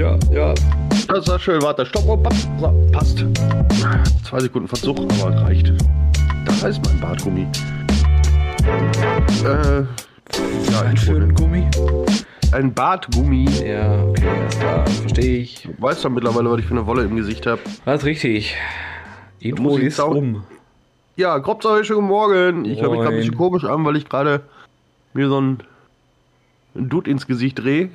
Ja, ja. Das war schön. Warte, stopp. Oh, passt. Zwei Sekunden Verzug, aber reicht. Da ist mein Bartgummi. Äh, ja, Ein schönen Gummi. Ein Bartgummi. Ja, okay, klar. Verstehe ich. Du weißt doch mittlerweile, was ich für eine Wolle im Gesicht habe. Das ist richtig. Intro ist rum. Ja, Kropsau, schönen Morgen. Ich höre mich gerade ein bisschen komisch an, weil ich gerade mir so ein Dutt ins Gesicht drehe.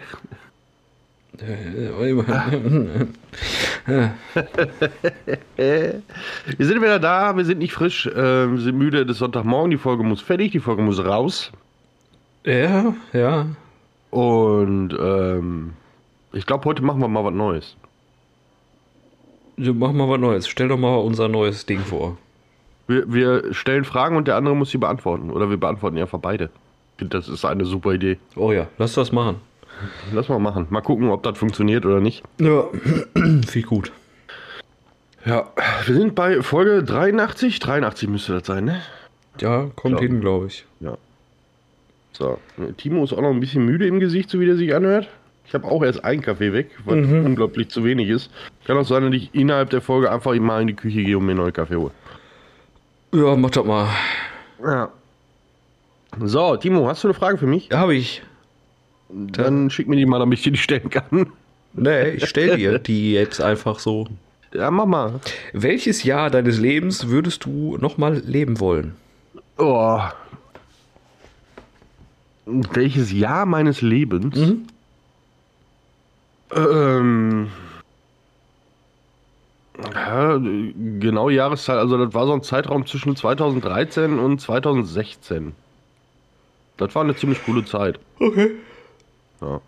Wir sind wieder da, wir sind nicht frisch, äh, wir sind müde, das ist Sonntagmorgen, die Folge muss fertig, die Folge muss raus. ja, ja. Und ähm, ich glaube, heute machen wir mal was Neues. Wir machen mal was Neues. Stell doch mal unser neues Ding vor. Wir, wir stellen Fragen und der andere muss sie beantworten. Oder wir beantworten einfach beide. Ich finde, das ist eine super Idee. Oh ja, lass das machen. Lass mal machen. Mal gucken, ob das funktioniert oder nicht. Ja, ich gut. Ja, wir sind bei Folge 83. 83 müsste das sein, ne? Ja, kommt hin, glaube ich. Ja. So, Timo ist auch noch ein bisschen müde im Gesicht, so wie der sich anhört. Ich habe auch erst einen Kaffee weg, was unglaublich zu wenig ist. Kann auch sein, dass ich innerhalb der Folge einfach mal in die Küche gehe und mir einen neuen Kaffee hole. Ja, mach das mal. Ja. So, Timo, hast du eine Frage für mich? Ja, habe ich. Dann schick mir die mal, damit ich dir die stellen kann. Nee, ich stell dir die jetzt einfach so. Ja, mach mal. Welches Jahr deines Lebens würdest du nochmal leben wollen? Oh. Welches Jahr meines Lebens? Ähm. Ja, genau Jahreszeit, also das war so ein Zeitraum zwischen 2013 und 2016. Das war eine ziemlich coole Zeit. Okay. Ja.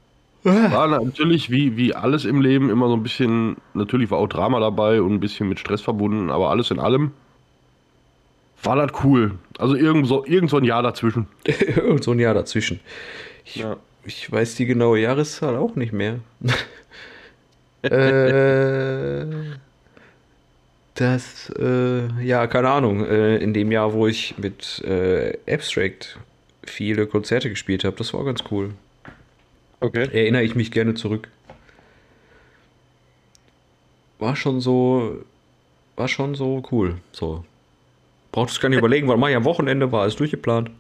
War natürlich wie, wie alles im Leben immer so ein bisschen, natürlich war auch Drama dabei und ein bisschen mit Stress verbunden, aber alles in allem war das cool. Also irgend so, irgend so ein Jahr dazwischen. Irgend so ein Jahr dazwischen. Ich, Ja. ich weiß die genaue Jahreszahl auch nicht mehr. äh, das, äh, ja, keine Ahnung. Äh, in dem Jahr, wo ich mit äh, Abstract viele Konzerte gespielt habe, das war ganz cool. Okay. Erinnere ich mich gerne zurück. War schon so, war schon so cool. So. Braucht es gar nicht überlegen, weil mal am Wochenende war alles durchgeplant.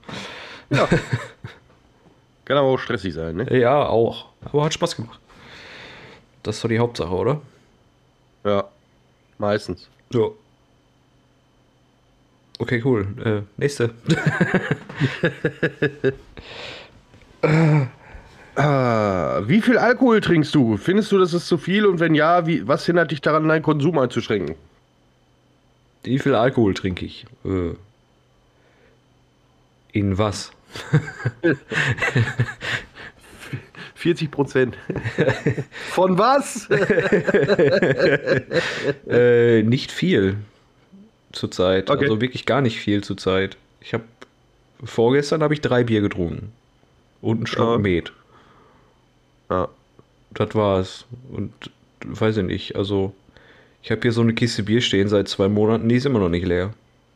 Ja. Kann aber auch stressig sein, ne? Ja, auch. Aber hat Spaß gemacht. Das ist doch die Hauptsache, oder? Ja. Meistens. Ja. Okay, cool. Äh, nächste. Wie viel Alkohol trinkst du? Findest du, das ist zu viel? Und wenn ja, wie, was hindert dich daran, deinen Konsum einzuschränken? Wie viel Alkohol trinke ich? Äh, in was? 40 Prozent. Von was? Äh, nicht viel zurzeit. Okay. Also wirklich gar nicht viel zurzeit. Ich habe vorgestern habe ich drei Bier getrunken und einen Schluck Ja. Met. Ja. Das war's. Und weiß ich nicht. Also ich habe hier so eine Kiste Bier stehen seit zwei Monaten. Die ist immer noch nicht leer.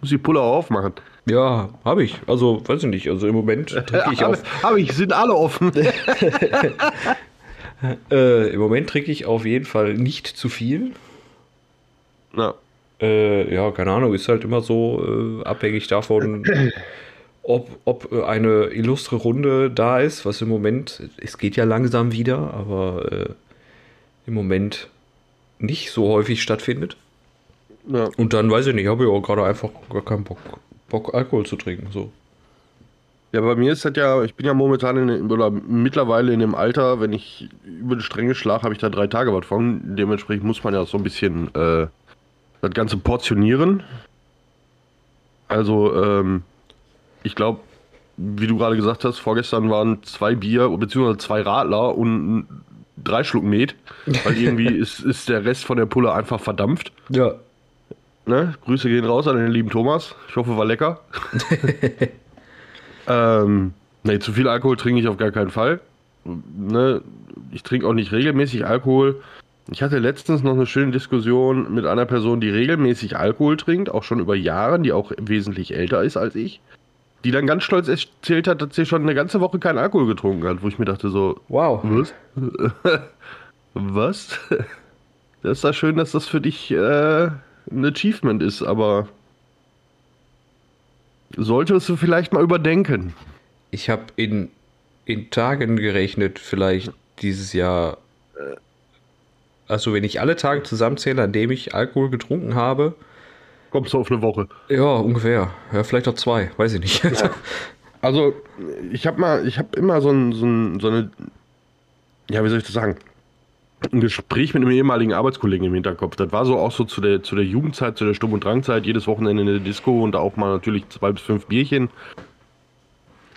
Muss die Pulle auch aufmachen. Ja, habe ich. Also weiß ich nicht. Also im Moment trinke ich Habe auf. hab ich, sind alle offen. Äh, Im Moment trinke ich auf jeden Fall nicht zu viel. ja. Äh, ja, keine Ahnung, ist halt immer so äh, abhängig davon, ob, ob äh, eine illustre Runde da ist, was im Moment, es geht ja langsam wieder, aber äh, im Moment nicht so häufig stattfindet. ja. Und dann weiß ich nicht, habe ich auch gerade einfach gar keinen Bock, Bock Alkohol zu trinken. So. Ja, bei mir ist das ja, ich bin ja momentan in, oder mittlerweile in dem Alter, wenn ich über die Stränge schlage, habe ich da drei Tage was von. Dementsprechend muss man ja so ein bisschen äh, das Ganze portionieren. Also, ähm, ich glaube, wie du gerade gesagt hast, vorgestern waren zwei Bier, beziehungsweise zwei Radler und drei Schluck Met, weil irgendwie ist, ist der Rest von der Pulle einfach verdampft. Ja. Ne? Grüße gehen raus an den lieben Thomas. Ich hoffe, war lecker. ähm, nee, zu viel Alkohol trinke ich auf gar keinen Fall. Ne? Ich trinke auch nicht regelmäßig Alkohol. Ich hatte letztens noch eine schöne Diskussion mit einer Person, die regelmäßig Alkohol trinkt, auch schon über Jahre, die auch wesentlich älter ist als ich. Die dann ganz stolz erzählt hat, dass sie schon eine ganze Woche keinen Alkohol getrunken hat, wo ich mir dachte so, Wow. was? was? Das ist ja schön, dass das für dich äh, ein Achievement ist, aber solltest du vielleicht mal überdenken. Ich habe in, in Tagen gerechnet, vielleicht dieses Jahr. äh, Also, wenn ich alle Tage zusammenzähle, an dem ich Alkohol getrunken habe, Kommst du auf eine Woche? ja, ungefähr. Ja, vielleicht auch zwei, weiß ich nicht. Also, ich habe mal, ich habe immer so, ein, so, ein, so eine, ja, wie soll ich das sagen? Ein Gespräch mit einem ehemaligen Arbeitskollegen im Hinterkopf. Das war so auch so zu der, zu der Jugendzeit, zu der Sturm- und Drangzeit, jedes Wochenende in der Disco und auch mal natürlich zwei bis fünf Bierchen.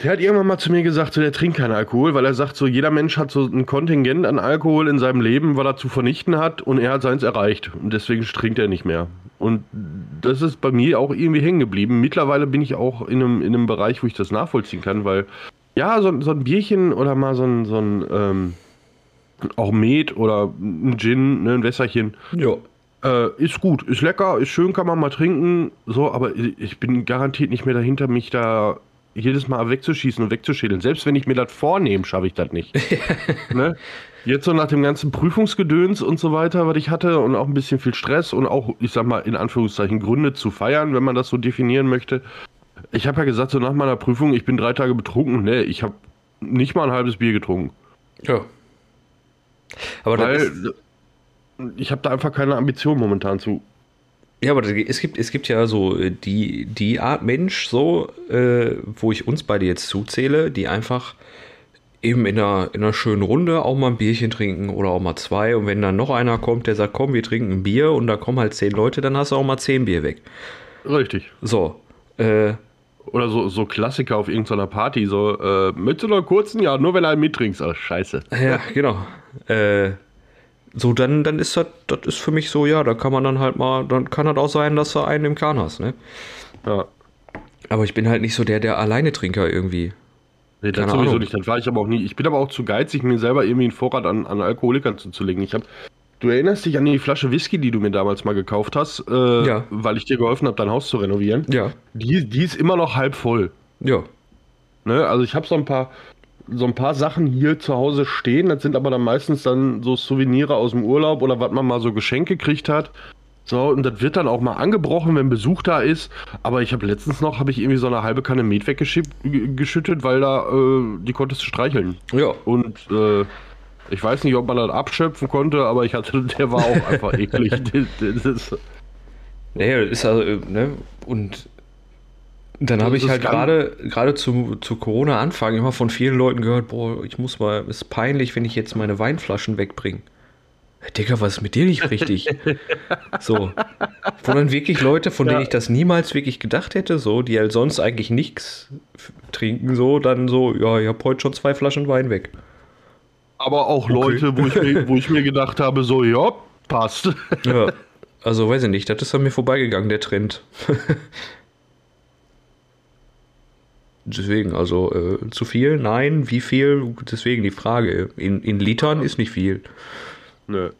Der hat irgendwann mal zu mir gesagt, so, der trinkt keinen Alkohol, weil er sagt, so jeder Mensch hat so ein Kontingent an Alkohol in seinem Leben, was er zu vernichten hat und er hat seins erreicht und deswegen trinkt er nicht mehr. Und das ist bei mir auch irgendwie hängen geblieben. Mittlerweile bin ich auch in einem, in einem Bereich, wo ich das nachvollziehen kann, weil ja, so, so ein Bierchen oder mal so ein, so ein ähm, auch Met oder ein Gin, ne, ein Wässerchen, ja. äh, ist gut, ist lecker, ist schön, kann man mal trinken, so, aber ich bin garantiert nicht mehr dahinter, mich da jedes Mal wegzuschießen und wegzuschädeln. Selbst wenn ich mir das vornehme, schaffe ich das nicht. ne? Jetzt so nach dem ganzen Prüfungsgedöns und so weiter, was ich hatte und auch ein bisschen viel Stress und auch, ich sag mal, in Anführungszeichen Gründe zu feiern, wenn man das so definieren möchte. Ich habe ja gesagt, so nach meiner Prüfung, ich bin drei Tage betrunken. Nee, ich habe nicht mal ein halbes Bier getrunken. Ja. Aber Weil ich habe da einfach keine Ambition momentan zu. Ja, aber es gibt, es gibt ja so äh, die, die Art Mensch, so, äh, wo ich uns beide jetzt zuzähle, die einfach eben in einer, in einer schönen Runde auch mal ein Bierchen trinken oder auch mal zwei. Und wenn dann noch einer kommt, der sagt, komm, wir trinken ein Bier und da kommen halt zehn Leute, dann hast du auch mal zehn Bier weg. Richtig. So. Äh, Oder so, so Klassiker auf irgendeiner Party, so, äh, mit so einer kurzen, ja, nur wenn du einen mittrinkst. Oh, scheiße. ja, genau. Äh, so, dann, dann ist das, das ist für mich so, ja, da kann man dann halt mal, dann kann das auch sein, dass du einen im Kahn hast, ne? Ja. Aber ich bin halt nicht so der, der alleine Trinker irgendwie. Nee, das Keine sowieso Ahnung. nicht. Das war ich aber auch nie. Ich bin aber auch zu geizig, mir selber irgendwie einen Vorrat an, an Alkoholikern zuzulegen. Ich hab, du erinnerst dich an die Flasche Whisky, die du mir damals mal gekauft hast, äh, Ja. weil ich dir geholfen habe, dein Haus zu renovieren. Ja, Die, die ist immer noch halb voll. ja. Ne? Also ich habe so ein paar so ein paar Sachen hier zu Hause stehen. Das sind aber dann meistens dann so Souvenire aus dem Urlaub oder was man mal so geschenkt gekriegt hat. So, und das wird dann auch mal angebrochen, wenn Besuch da ist. Aber ich habe letztens noch, habe ich irgendwie so eine halbe Kanne Met weggeschüttet, weil da, äh, die konntest du streicheln. Ja, Und äh, ich weiß nicht, ob man das abschöpfen konnte, aber ich hatte, der war auch einfach eklig. Das, das ist, Naja, das ist also, äh, ne? Und dann habe ich halt gerade gerade zu, zu Corona-Anfang immer von vielen Leuten gehört, boah, ich muss mal, ist peinlich, wenn ich jetzt meine Weinflaschen wegbringe. Digga, was ist mit dir nicht richtig? so. Wo dann wirklich Leute, von denen Ja. ich das niemals wirklich gedacht hätte, so, die halt sonst eigentlich nichts trinken, so, dann so, ja, ich habe heute schon zwei Flaschen Wein weg. aber auch Leute, wo ich, mir, wo ich mir gedacht habe, so, ja, passt. Ja. Also weiß ich nicht, das ist an mir vorbeigegangen, der Trend. Deswegen, also äh, zu viel? Nein. Wie viel? Deswegen die Frage. In, in Litern ist nicht viel. Nö.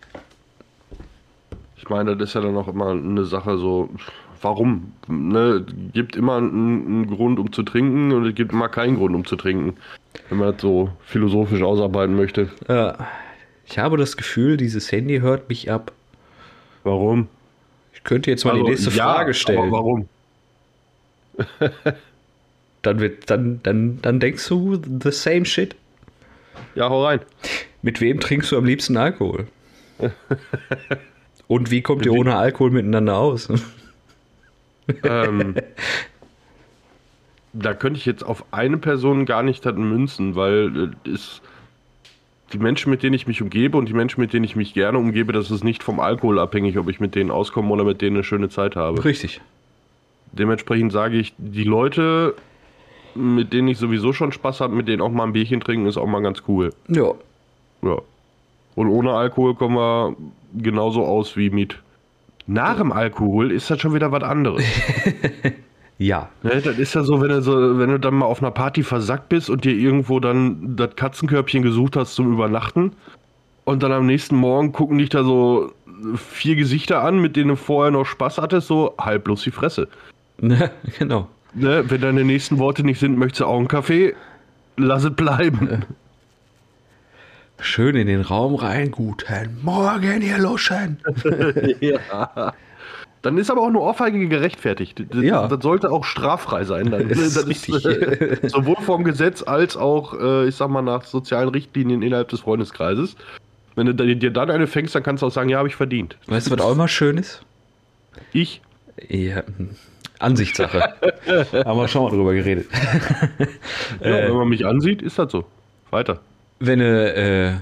Ich meine, das ist ja dann auch immer eine Sache so, warum? Ne, gibt immer einen, einen Grund, um zu trinken und es gibt immer keinen Grund, um zu trinken. Wenn man das so philosophisch ausarbeiten möchte. Äh, ich habe das Gefühl, dieses Handy hört mich ab. Warum? Ich könnte jetzt mal Also, die nächste ja, Frage stellen. Warum? Dann, wird, dann, dann, dann denkst du the same shit. Ja, hau rein. Mit wem trinkst du am liebsten Alkohol? Und wie kommt ihr ohne Alkohol miteinander aus? ähm, da könnte ich jetzt auf eine Person gar nicht das münzen, weil äh, ist die Menschen, mit denen ich mich umgebe und die Menschen, mit denen ich mich gerne umgebe, das ist nicht vom Alkohol abhängig, ob ich mit denen auskomme oder mit denen eine schöne Zeit habe. Richtig. Dementsprechend sage ich, die Leute, mit denen ich sowieso schon Spaß habe, mit denen auch mal ein Bierchen trinken, ist auch mal ganz cool. Ja. Ja. Und ohne Alkohol kommen wir genauso aus wie mit. Nach dem Alkohol ist das schon wieder was anderes. Ja. Ne, das ist ja so, wenn du so, wenn du dann mal auf einer Party versackt bist und dir irgendwo dann das Katzenkörbchen gesucht hast zum Übernachten und dann am nächsten Morgen gucken dich da so vier Gesichter an, mit denen du vorher noch Spaß hattest, so halb bloß die Fresse. Ne, genau. Ne, wenn deine nächsten Worte nicht sind, möchtest du auch einen Kaffee? Lass es bleiben. Schön in den Raum rein. Guten Morgen, ihr Luschen. ja. Dann ist aber auch eine Ohrfeige gerechtfertigt. Das, Ja. das sollte auch straffrei sein. Dann, Das ist das richtig. äh, sowohl vom Gesetz als auch, äh, ich sag mal, nach sozialen Richtlinien innerhalb des Freundeskreises. Wenn du dir dann eine fängst, dann kannst du auch sagen, ja, habe ich verdient. Weißt du, was auch immer schön ist? Ich? Ja, hm, Ansichtssache. Haben wir schon mal drüber geredet. Ja, wenn man mich ansieht, ist das so. Weiter. Wenn du äh,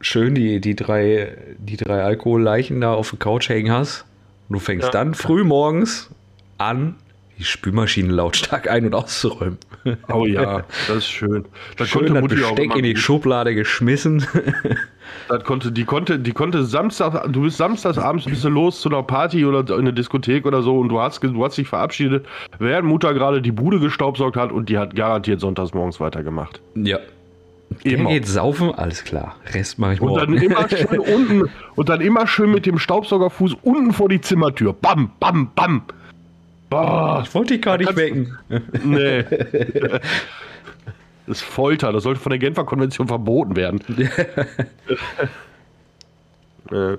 schön die, die, drei, die drei Alkoholleichen da auf der Couch hängen hast und du fängst Ja. dann früh morgens an, die Spülmaschine lautstark ein- und auszuräumen. Oh ja, das ist schön. Das Schön das auch Besteck immer in die. Schublade geschmissen. Das konnte, die konnte, die konnte Samstag, du bist samstags abends bist du los zu einer Party oder in eine Diskothek oder so und du hast, du hast dich verabschiedet, während Mutter gerade die Bude gestaubsaugt hat und die hat garantiert sonntags morgens weitergemacht. ja. Der Immer. geht saufen, alles klar. Rest mache ich Und dann morgen. immer schön unten und dann immer schön mit dem Staubsaugerfuß unten vor die Zimmertür. Bam, bam, bam. Boah, Ich wollte dich gar nicht wecken. nee. Das ist Folter, das sollte von der Genfer Konvention verboten werden. Äh,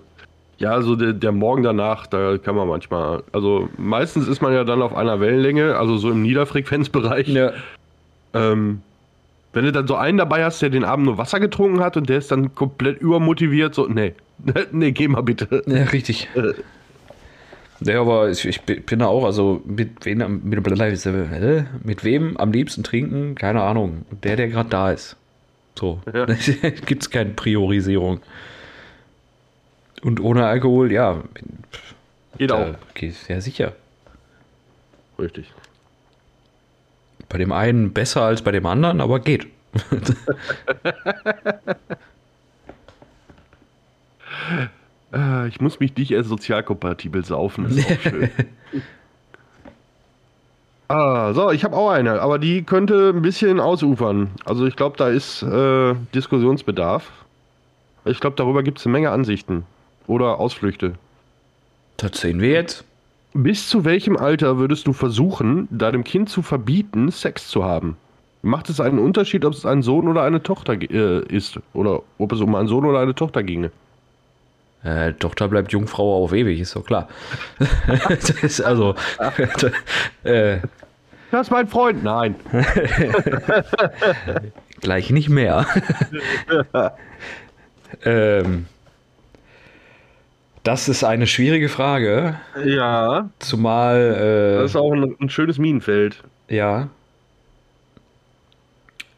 Ja, also der, der Morgen danach, da kann man manchmal, also meistens ist man ja dann auf einer Wellenlänge, also so im Niederfrequenzbereich. Ja. Ähm, wenn du dann so einen dabei hast, der den Abend nur Wasser getrunken hat und der ist dann komplett übermotiviert, so, nee, nee, geh mal bitte. Ja, richtig. Ja, aber ich, ich bin da auch, also mit wem, am- mit, mit wem am liebsten trinken, keine Ahnung. Der, der gerade da ist. So. Ja. Gibt es keine Priorisierung. Und ohne Alkohol, ja. Geht auch. geht ja sicher. Richtig. Bei dem einen besser als bei dem anderen, aber geht. Äh, ich muss mich nicht erst sozialkompatibel saufen, das ist auch schön. Ah, so, ich habe auch eine, aber die könnte ein bisschen ausufern. Also ich glaube, da ist äh, Diskussionsbedarf. Ich glaube, darüber gibt es eine Menge Ansichten oder Ausflüchte. Das sehen wir jetzt. Bis zu welchem Alter würdest du versuchen, deinem Kind zu verbieten, Sex zu haben? Macht es einen Unterschied, ob es ein Sohn oder eine Tochter äh, ist? Oder ob es um einen Sohn oder eine Tochter ginge? Äh, Tochter bleibt Jungfrau auf ewig, ist doch klar. das ist also. äh, Das ist mein Freund. Nein. Gleich nicht mehr. ähm, das ist eine schwierige Frage, Ja, zumal, das ist auch ein, ein schönes Minenfeld. äh, ja.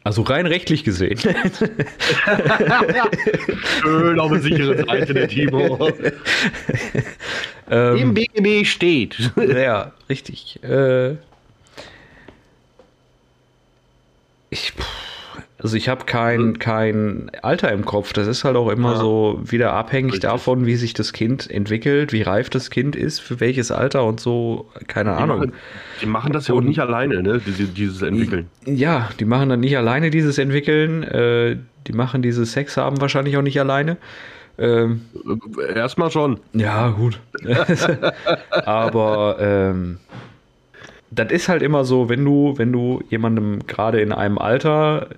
Also rein rechtlich gesehen. Schön auf eine sichere Seite, der Timo. ähm, BGB steht. ja, richtig. Äh, ich, pff, also ich habe kein, kein Alter im Kopf. Das ist halt auch immer Ja. so wieder abhängig Richtig. davon, wie sich das Kind entwickelt, wie reif das Kind ist, für welches Alter und so. Keine Die Ahnung. machen, die machen das ja auch Und- nicht alleine, ne? Diese, dieses Entwickeln. Ja, die machen dann nicht alleine dieses Entwickeln. Äh, die machen dieses Sex haben wahrscheinlich auch nicht alleine. Ähm, Äh, Erstmal schon. Ja, gut. Aber ähm, das ist halt immer so, wenn du, wenn du jemandem gerade in einem Alter,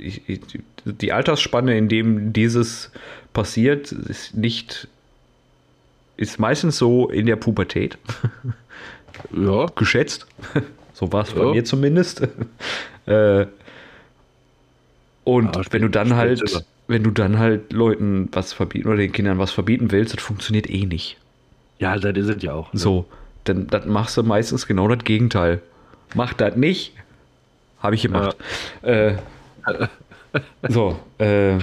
ich, ich, die Altersspanne, in dem dieses passiert, ist nicht, ist meistens so in der Pubertät Ja. geschätzt. So war es bei Ja. mir zumindest. äh, und Ja, wenn du dann halt, sogar. wenn du dann halt Leuten was verbieten oder den Kindern was verbieten willst, das funktioniert eh nicht. Ja, das ist es ja auch. ne? So, dann das machst du meistens genau das Gegenteil. Mach das nicht, habe ich gemacht. Äh, so, äh,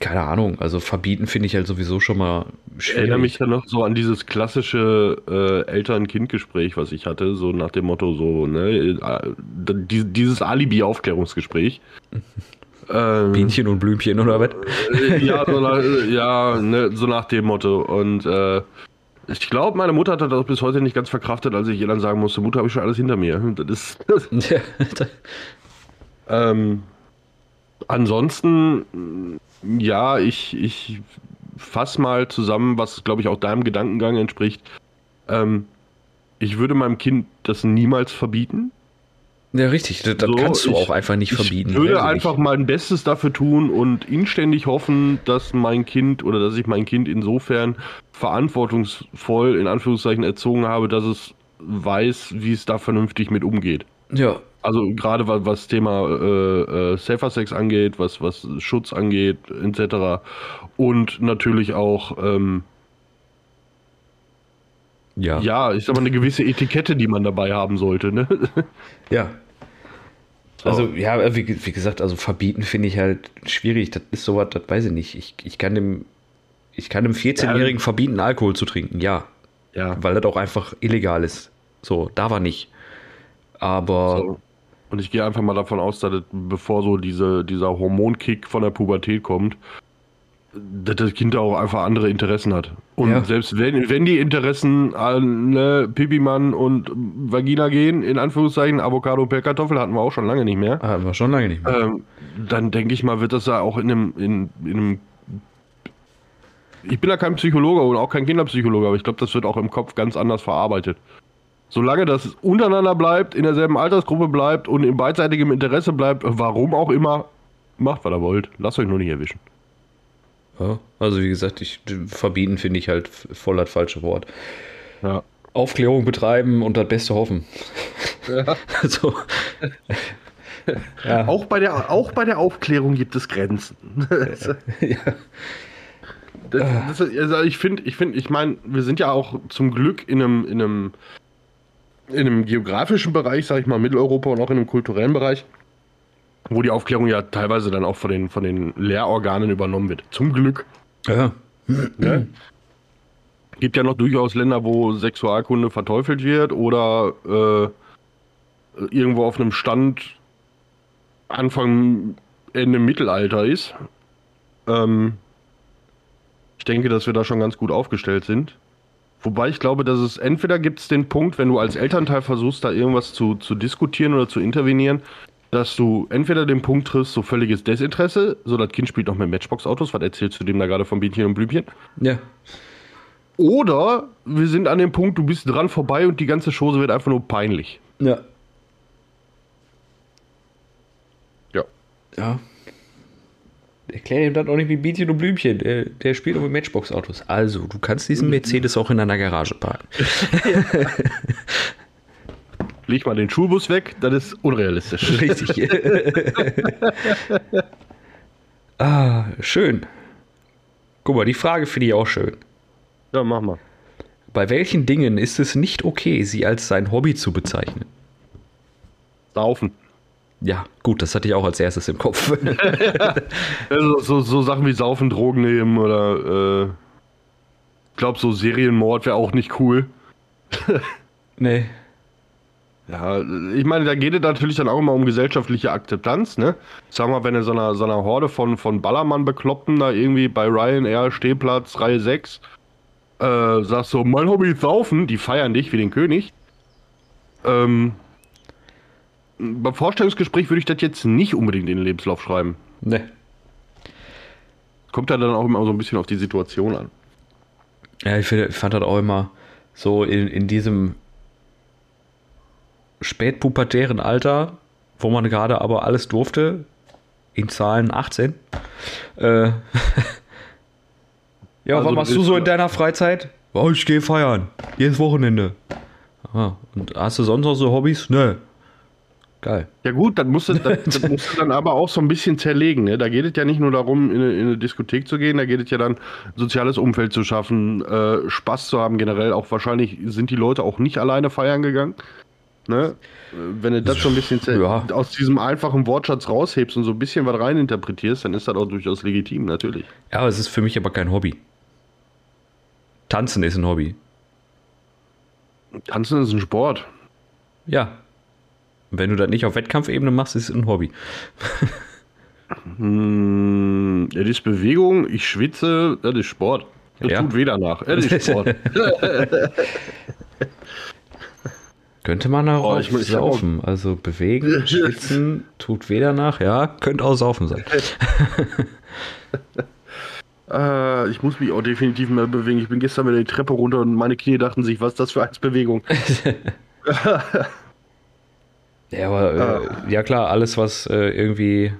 keine Ahnung, also verbieten finde ich halt sowieso schon mal Ich erinnere mich schwierig. dann noch so an dieses klassische äh, Eltern-Kind-Gespräch, was ich hatte, so nach dem Motto, so, ne, äh, die- dieses Alibi-Aufklärungsgespräch. ähm, Bienchen und Blümchen oder was? äh, ja, so nach, ja ne, so nach dem Motto. Und äh, ich glaube, meine Mutter hat das bis heute nicht ganz verkraftet, als ich ihr dann sagen musste, Mutter, habe ich schon alles hinter mir. Das ist, Ja, Ähm, ansonsten, ja, ich, ich fasse mal zusammen, was, glaube ich, auch deinem Gedankengang entspricht. Ähm, ich würde meinem Kind das niemals verbieten. Ja, richtig. Das, So, kannst du ich- auch einfach nicht verbieten. Ich würde einfach nicht. mein Bestes dafür tun und inständig hoffen, dass mein Kind oder dass ich mein Kind insofern verantwortungsvoll in Anführungszeichen erzogen habe, dass es weiß, wie es da vernünftig mit umgeht. Ja, Also gerade was, was Thema äh, äh, Safer Sex angeht, was, was Schutz angeht, etc. Und natürlich auch, ähm, ja, ja, ich sag mal, eine gewisse Etikette, die man dabei haben sollte. Ne? Ja. Also, ja, wie, wie gesagt, also verbieten finde ich halt schwierig. Das ist sowas, das weiß ich nicht. Ich, ich kann dem, ich kann dem 14-Jährigen verbieten, Alkohol zu trinken, ja. Ja. Weil das auch einfach illegal ist. So, da war nicht. Aber So. Und ich gehe einfach mal davon aus, dass bevor so diese, dieser Hormonkick von der Pubertät kommt, dass das Kind auch einfach andere Interessen hat. Und Ja. selbst wenn, wenn die Interessen an ne, Pipi-Mann und Vagina gehen, in Anführungszeichen, Avocado per Kartoffel hatten wir auch schon lange nicht mehr, hatten wir schon lange nicht mehr. ähm, dann denke ich mal, wird das ja auch in einem, in, in einem ich bin ja kein Psychologe und auch kein Kinderpsychologe, aber ich glaube, das wird auch im Kopf ganz anders verarbeitet. Solange das untereinander bleibt, in derselben Altersgruppe bleibt und in beidseitigem Interesse bleibt, warum auch immer, macht, was ihr wollt. Lasst euch nur nicht erwischen. Ja, also, wie gesagt, ich, verbieten finde ich halt voll das falsche Wort. Ja. Aufklärung betreiben und das Beste hoffen. so. ja. Auch, bei der, auch bei der Aufklärung gibt es Grenzen. ja. Das, das, also ich finde, ich finde, ich meine, wir sind ja auch zum Glück in einem, in einem, in einem geografischen Bereich, sage ich mal, Mitteleuropa und auch in einem kulturellen Bereich, wo die Aufklärung ja teilweise dann auch von den, von den Lehrorganen übernommen wird. Zum Glück. ja. Ne? Gibt ja noch durchaus Länder, wo Sexualkunde verteufelt wird oder äh, irgendwo auf einem Stand Anfang, Ende Mittelalter ist. Ähm, ich denke, dass wir da schon ganz gut aufgestellt sind. Wobei ich glaube, dass es entweder gibt es den Punkt, wenn du als Elternteil versuchst, da irgendwas zu, zu diskutieren oder zu intervenieren, dass du entweder den Punkt triffst, so völliges Desinteresse, so das Kind spielt noch mit Matchbox-Autos, was erzählst du dem da gerade von Bienchen und Blümchen? Ja. Oder wir sind an dem Punkt, du bist dran vorbei und die ganze Chose wird einfach nur peinlich. Ja. Ja. Ja. Erklär ihm dann auch nicht wie Bienchen und Blümchen. Der, der spielt auch mit Matchbox-Autos. Also, du kannst diesen Mercedes auch in deiner Garage parken. Leg mal den Schulbus weg, das ist unrealistisch. Richtig. ah, schön. Guck mal, die Frage finde ich auch schön. Ja, mach mal. Bei welchen Dingen ist es nicht okay, sie als sein Hobby zu bezeichnen? Saufen. Ja, gut, das hatte ich auch als erstes im Kopf. Also, so, so Sachen wie Saufen, Drogen nehmen oder äh, ich glaube, so Serienmord wäre auch nicht cool. nee. Ja, ich meine, da geht es natürlich dann auch immer um gesellschaftliche Akzeptanz, ne? Sag mal, wenn du so einer, so einer Horde von, von Ballermann-Bekloppten da irgendwie bei Ryanair Stehplatz Reihe 6 äh, sagst so, mein Hobby ist Saufen, die feiern dich wie den König. Ähm, beim Vorstellungsgespräch würde ich das jetzt nicht unbedingt in den Lebenslauf schreiben. Nee. Kommt ja dann auch immer so ein bisschen auf die Situation an. Ja, ich, finde, ich fand das auch immer so in, in diesem spätpubertären Alter, wo man gerade aber alles durfte, in Zahlen 18. Äh, ja, Also was machst du so in deiner Freizeit? Oh, ich gehe feiern. Jedes Wochenende. Ah, und hast du sonst noch so Hobbys? Nö. Geil. Ja gut, dann musst du, das, das musst du dann aber auch so ein bisschen zerlegen. Ne? Da geht es ja nicht nur darum, in eine, in eine Diskothek zu gehen, da geht es ja dann, soziales Umfeld zu schaffen, äh, Spaß zu haben generell. Auch wahrscheinlich sind die Leute auch nicht alleine feiern gegangen. Ne? Äh, Wenn du das so ein bisschen Ja. aus diesem einfachen Wortschatz raushebst und so ein bisschen was reininterpretierst, dann ist das auch durchaus legitim, natürlich. Ja, aber es ist für mich aber kein Hobby. Tanzen ist ein Hobby. Tanzen ist ein Sport. Ja. Und wenn du das nicht auf Wettkampfebene machst, ist es ein Hobby. Hm, das ist Bewegung, ich schwitze, das ist Sport. Das Ja. tut weh danach. Das ist Sport. Könnte man auch Oh, ich ich hab auch- saufen. Also bewegen, schwitzen, tut weh danach. Ja, könnte auch saufen sein. Äh, ich muss mich auch definitiv mehr bewegen. Ich bin gestern wieder die Treppe runter und meine Knie dachten sich, was ist das für eine Bewegung? ja, aber äh, ja klar, alles, was äh, irgendwie.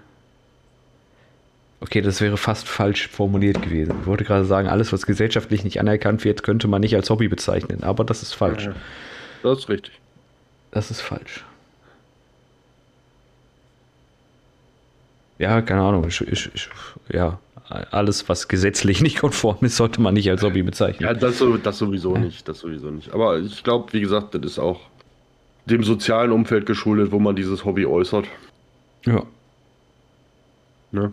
Okay, das wäre fast falsch formuliert gewesen. Ich wollte gerade sagen, alles, was gesellschaftlich nicht anerkannt wird, könnte man nicht als Hobby bezeichnen. Aber das ist falsch. Das ist richtig. Das ist falsch. Ja, keine Ahnung. Ich, ich, ich, ja, alles, was gesetzlich nicht konform ist, sollte man nicht als Hobby bezeichnen. Ja, das, das sowieso nicht. Das sowieso nicht. Aber ich glaube, wie gesagt, das ist auch dem sozialen Umfeld geschuldet, wo man dieses Hobby äußert. Ja. Ne?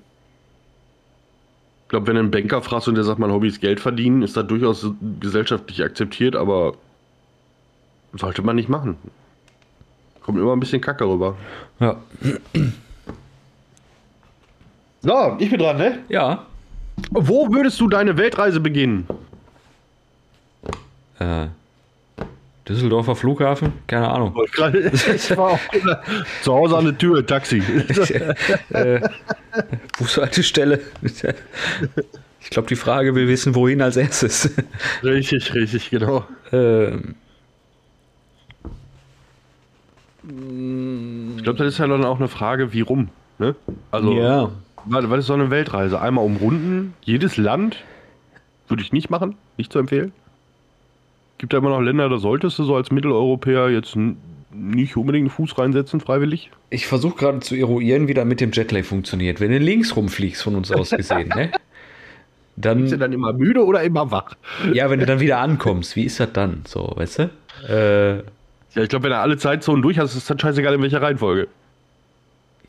Ich glaube, wenn du einen Banker fragst und der sagt, mein Hobby ist Geld verdienen, ist das durchaus gesellschaftlich akzeptiert, aber sollte man nicht machen. Kommt immer ein bisschen Kacke rüber. Ja. So, ich bin dran, ne? Ja. Wo würdest du deine Weltreise beginnen? Äh, Düsseldorfer Flughafen? Keine Ahnung. Ich war auch zu Hause an der Tür, Taxi. äh, Bushaltestelle. Ich glaube, die Frage will wissen, wohin als erstes. Richtig, richtig, genau. Ähm, ich glaube, das ist ja dann auch eine Frage, wie rum. Ne? Also, ja. Was ist so eine Weltreise? Einmal umrunden, jedes Land würde ich nicht machen, nicht zu empfehlen. Gibt da immer noch Länder, da solltest du so als Mitteleuropäer jetzt nicht unbedingt einen Fuß reinsetzen, freiwillig. Ich versuche gerade zu eruieren, wie das mit dem Jetlag funktioniert. Wenn du links rumfliegst, von uns aus gesehen, ne? Dann, Bist du dann immer müde oder immer wach? Ja, wenn du dann wieder ankommst, wie ist das dann? So, weißt du? Äh, ja, ich glaube, wenn du alle Zeitzonen durch hast, ist dann scheißegal, in welcher Reihenfolge.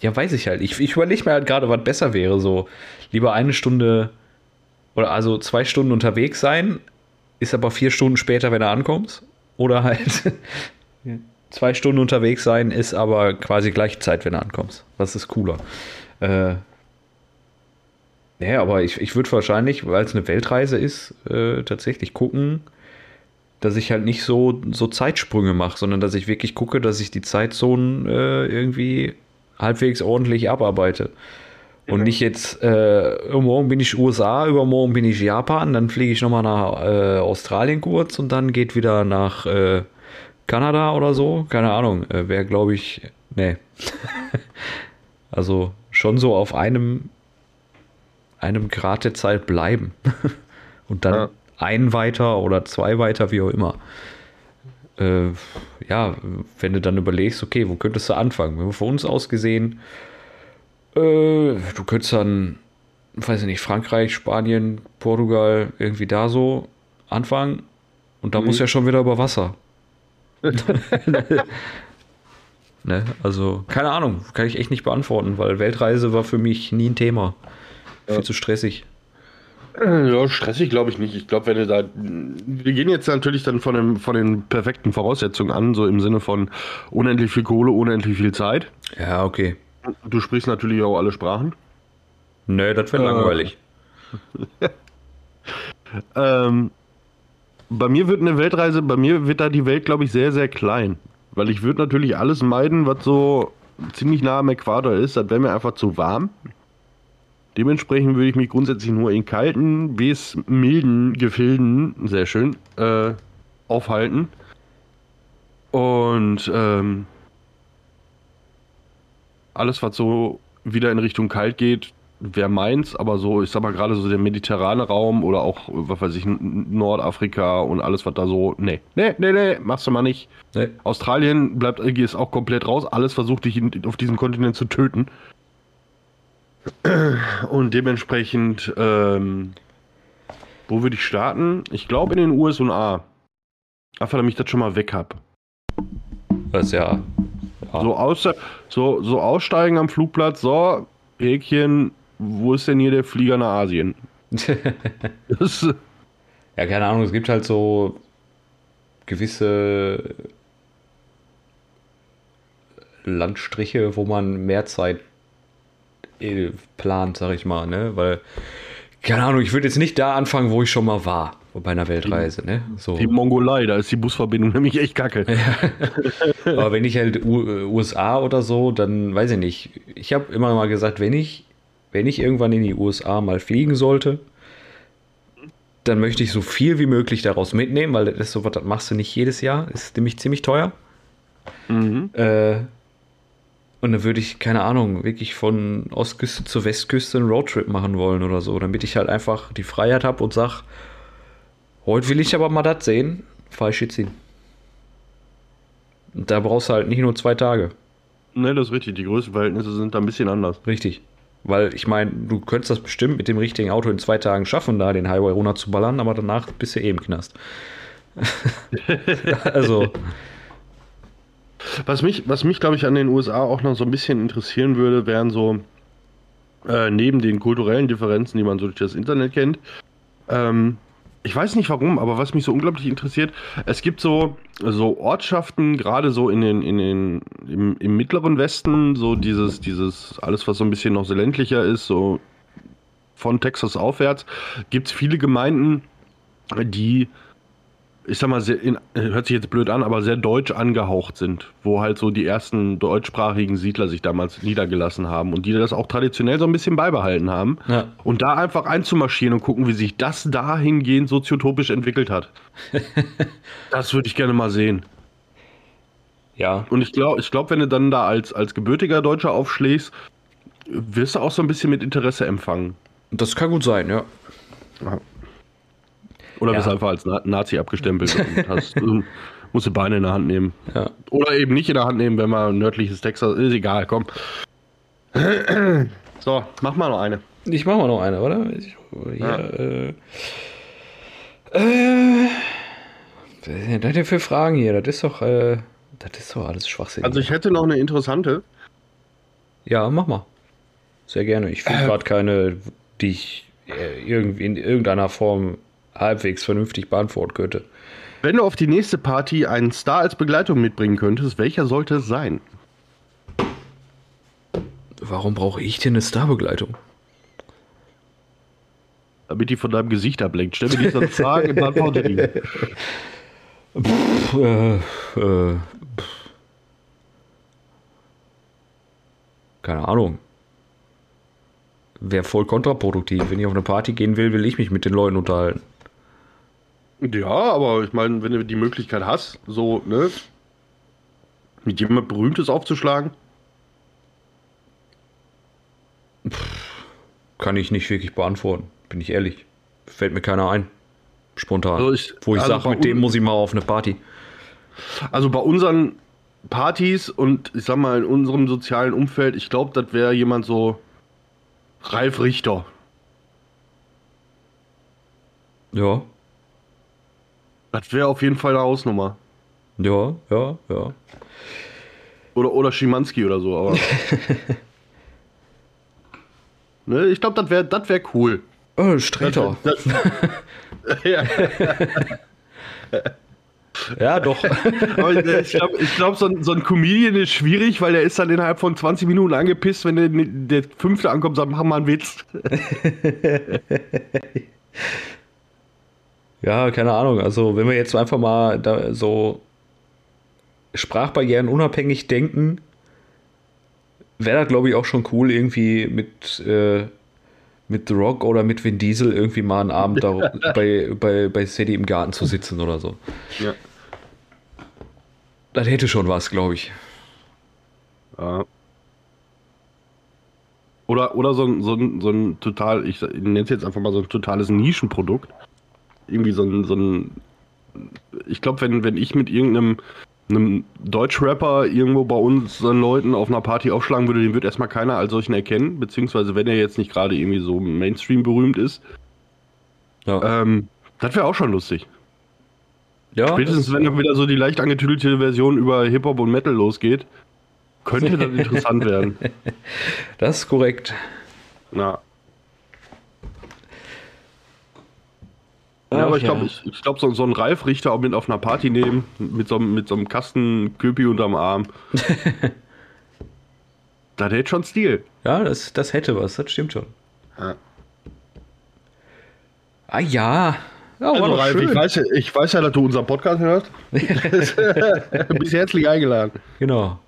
Ja, weiß ich halt. Ich, ich überlege mir halt gerade, was besser wäre. So, lieber eine Stunde oder also zwei Stunden unterwegs sein, ist aber vier Stunden später, wenn du ankommst. Oder halt zwei Stunden unterwegs sein, ist aber quasi gleiche Zeit, wenn du ankommst. Was ist cooler? Äh, naja, aber ich, ich würde wahrscheinlich, weil es eine Weltreise ist, äh, tatsächlich gucken, dass ich halt nicht so, so Zeitsprünge mache, sondern dass ich wirklich gucke, dass ich die Zeitzonen äh, irgendwie halbwegs ordentlich abarbeite. Und ja. nicht jetzt, äh, morgen bin ich USA, übermorgen bin ich Japan, dann fliege ich nochmal nach äh, Australien kurz und dann geht wieder nach äh, Kanada oder so. Keine Ahnung, äh, wäre glaube ich, nee. also schon so auf einem, einem Grad der Zeit bleiben. und dann ja. ein weiter oder zwei weiter, wie auch immer äh, ja, wenn du dann überlegst, okay, wo könntest du anfangen? Wenn wir von uns aus gesehen, äh, du könntest dann, weiß ich nicht, Frankreich, Spanien, Portugal, irgendwie da so anfangen und da mhm. muss ja schon wieder über Wasser. ne? Also, keine Ahnung, kann ich echt nicht beantworten, weil Weltreise war für mich nie ein Thema. Ja. Viel zu stressig. Ja, stressig glaube ich nicht. Ich glaube, wenn du da. Wir gehen jetzt natürlich dann von, dem, von den perfekten Voraussetzungen an, so im Sinne von unendlich viel Kohle, unendlich viel Zeit. Ja, okay. Du sprichst natürlich auch alle Sprachen. Nö, das wäre äh, langweilig. ähm, bei mir wird eine Weltreise, bei mir wird da die Welt, glaube ich, sehr, sehr klein. Weil ich würde natürlich alles meiden, was so ziemlich nah am Äquator ist. Das wäre mir einfach zu warm. Dementsprechend würde ich mich grundsätzlich nur in kalten bis milden Gefilden, sehr schön, äh, aufhalten. Und ähm, alles, was so wieder in Richtung kalt geht, wäre meins, aber so, ich sag mal gerade so der mediterrane Raum oder auch, was weiß ich, Nordafrika und alles, was da so, nee, nee, nee, nee, machst du mal nicht. Nee. Australien bleibt, ist auch komplett raus, alles versucht dich auf diesem Kontinent zu töten. Und dementsprechend, ähm, wo würde ich starten? Ich glaube in den USA. Einfach, damit ich das schon mal weg habe. Ist ja. Ja. So, aus, so, so aussteigen am Flugplatz, so, Häkchen, wo ist denn hier der Flieger nach Asien? ja, keine Ahnung, es gibt halt so gewisse Landstriche, wo man mehr Zeit plant, sag ich mal, ne? Weil, keine Ahnung, ich würde jetzt nicht da anfangen, wo ich schon mal war, bei einer Weltreise, ne? So. Die Mongolei, da ist die Busverbindung nämlich echt kacke. Ja. Aber wenn ich halt U USA oder so, dann weiß ich nicht. Ich habe immer mal gesagt, wenn ich, wenn ich irgendwann in die USA mal fliegen sollte, dann möchte ich so viel wie möglich daraus mitnehmen, weil das ist so was, das machst du nicht jedes Jahr. Ist nämlich ziemlich teuer. Mhm. Äh, und dann würde ich, keine Ahnung, wirklich von Ostküste zur Westküste einen Roadtrip machen wollen oder so, damit ich halt einfach die Freiheit habe und sage, heute will ich aber mal das sehen, fahre ich jetzt hin. Und da brauchst du halt nicht nur zwei Tage. Ne, das ist richtig. Die Größenverhältnisse sind da ein bisschen anders. Richtig. Weil ich meine, du könntest das bestimmt mit dem richtigen Auto in zwei Tagen schaffen, da den Highway runter zu ballern, aber danach bist du eh im Knast. also, Was mich, was mich glaube ich, an den USA auch noch so ein bisschen interessieren würde, wären so äh, neben den kulturellen Differenzen, die man so durch das Internet kennt. Ähm, ich weiß nicht warum, aber was mich so unglaublich interessiert, es gibt so, so Ortschaften, gerade so in den, in den, im, im mittleren Westen, so dieses, dieses, alles, was so ein bisschen noch so ländlicher ist, so von Texas aufwärts, gibt es viele Gemeinden, die, ich sag mal, sehr, in, hört sich jetzt blöd an, aber sehr deutsch angehaucht sind, wo halt so die ersten deutschsprachigen Siedler sich damals niedergelassen haben und die das auch traditionell so ein bisschen beibehalten haben. Ja. Und da einfach einzumarschieren und gucken, wie sich das dahingehend soziotopisch entwickelt hat. das würde ich gerne mal sehen. ja, Und ich glaube, ich glaub, wenn du dann da als, als gebürtiger Deutscher aufschlägst, wirst du auch so ein bisschen mit Interesse empfangen. das kann gut sein, ja. Oder Ja. wirst einfach als Na Nazi abgestempelt und hast, ähm, musst du Beine in der Hand nehmen. ja. Oder eben nicht in der Hand nehmen, wenn man nördliches Texas ist. Egal, komm. So, mach mal noch eine. Ich mach mal noch eine, oder? Ich, hier, Ja. äh, äh, was sind denn für Fragen hier? Das ist doch, äh, das ist doch alles Schwachsinn. Also ich hätte noch eine interessante. ja, mach mal. Sehr gerne. Ich finde Äh. gerade keine, die ich äh, irgendwie in irgendeiner Form halbwegs vernünftig beantworten könnte. Wenn du auf die nächste Party einen Star als Begleitung mitbringen könntest, welcher sollte es sein? Warum brauche ich denn eine Starbegleitung? Damit die von deinem Gesicht ablenkt. Stell mir diese Frage und beantworte die. Pff, äh, äh, pff. Keine Ahnung. Wäre voll kontraproduktiv. Wenn ich auf eine Party gehen will, will ich mich mit den Leuten unterhalten. Ja, aber ich meine, wenn du die Möglichkeit hast, so, ne, mit jemand Berühmtes aufzuschlagen. Kann ich nicht wirklich beantworten, bin ich ehrlich. Fällt mir keiner ein. Spontan. Also ich- Wo ich also sage, mit dem muss ich mal auf eine Party. Also bei unseren Partys und ich sag mal in unserem sozialen Umfeld, ich glaube, das wäre jemand so Ralf Richter. Ja, Das wäre auf jeden Fall eine Hausnummer. ja, ja, ja. Oder, oder Schimanski oder so, aber. ne, ich glaube, das wäre das wär cool. Oh, Streter. Das, ja, Ja, doch. aber ich glaube, glaub, so, ein, so ein Comedian ist schwierig, weil der ist dann innerhalb von 20 Minuten angepisst, wenn der, der fünfte ankommt und sagt, mach mal einen Witz. Ja, keine Ahnung. Also, wenn wir jetzt einfach mal da so Sprachbarrieren unabhängig denken, wäre das, glaube ich, auch schon cool, irgendwie mit, äh, mit The Rock oder mit Vin Diesel irgendwie mal einen Abend da, bei, bei, bei Sadie im Garten zu sitzen oder so. Ja. Das hätte schon was, glaube ich. Ja. Oder, oder so, so, so ein total, ich nenne es jetzt einfach mal so ein totales Nischenprodukt. Irgendwie so ein, so ein ich glaube, wenn, wenn ich mit irgendeinem einem Deutschrapper irgendwo bei unseren Leuten auf einer Party aufschlagen würde, den wird erstmal keiner als solchen erkennen, beziehungsweise wenn er jetzt nicht gerade irgendwie so Mainstream berühmt ist. Ja, Ähm, das wäre auch schon lustig. ja Spätestens wenn dann wieder so die leicht angetüdelte Version über Hip-Hop und Metal losgeht, könnte das interessant werden. das ist korrekt. Ja. Ja, aber ich glaube, ich, ich glaub, so, so einen Ralf Richter auch mit auf einer Party nehmen, mit so, einem- mit so einem Kasten Köpi unterm Arm. das hätte schon Stil. Ja, das, das hätte was, das stimmt schon. Ja. Ah ja. ja Also Ralf, schön. ich weiß, ja- ich weiß ja, dass du unseren Podcast hörst. du bist herzlich eingeladen. Genau.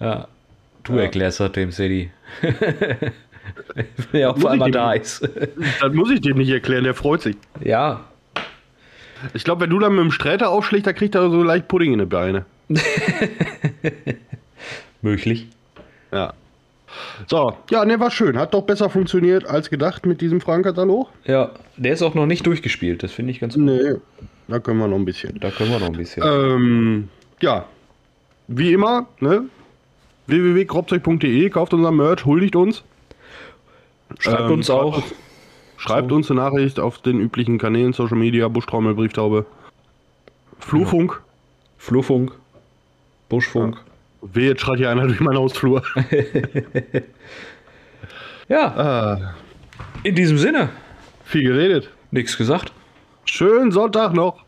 Ja. Du Ja. erklärst das dem Sadie. Wenn er auf einmal da ist. Das muss ich dem nicht erklären, der freut sich. ja, Ich glaube, wenn du dann mit dem Sträter aufschlägst, da kriegt er so leicht Pudding in die Beine. möglich. Ja. So, ja, ne, war schön. Hat doch besser funktioniert als gedacht mit diesem Fragenkatalog. Ja, der ist auch noch nicht durchgespielt. Das finde ich ganz gut. Nee, da können wir noch ein bisschen. Da können wir noch ein bisschen. Ähm, ja, wie immer, ne? www.kropzeug.de, kauft unser Merch, huldigt uns. Schreibt ähm, uns auch. Schreibt uns eine Nachricht auf den üblichen Kanälen, Social Media, Buschtrommel, Brieftaube, Flurfunk. Flurfunk, Buschfunk. Weh, jetzt schreit hier einer durch meinen Hausflur. Ja, ah, in diesem Sinne. viel geredet. Nichts gesagt. Schönen Sonntag noch.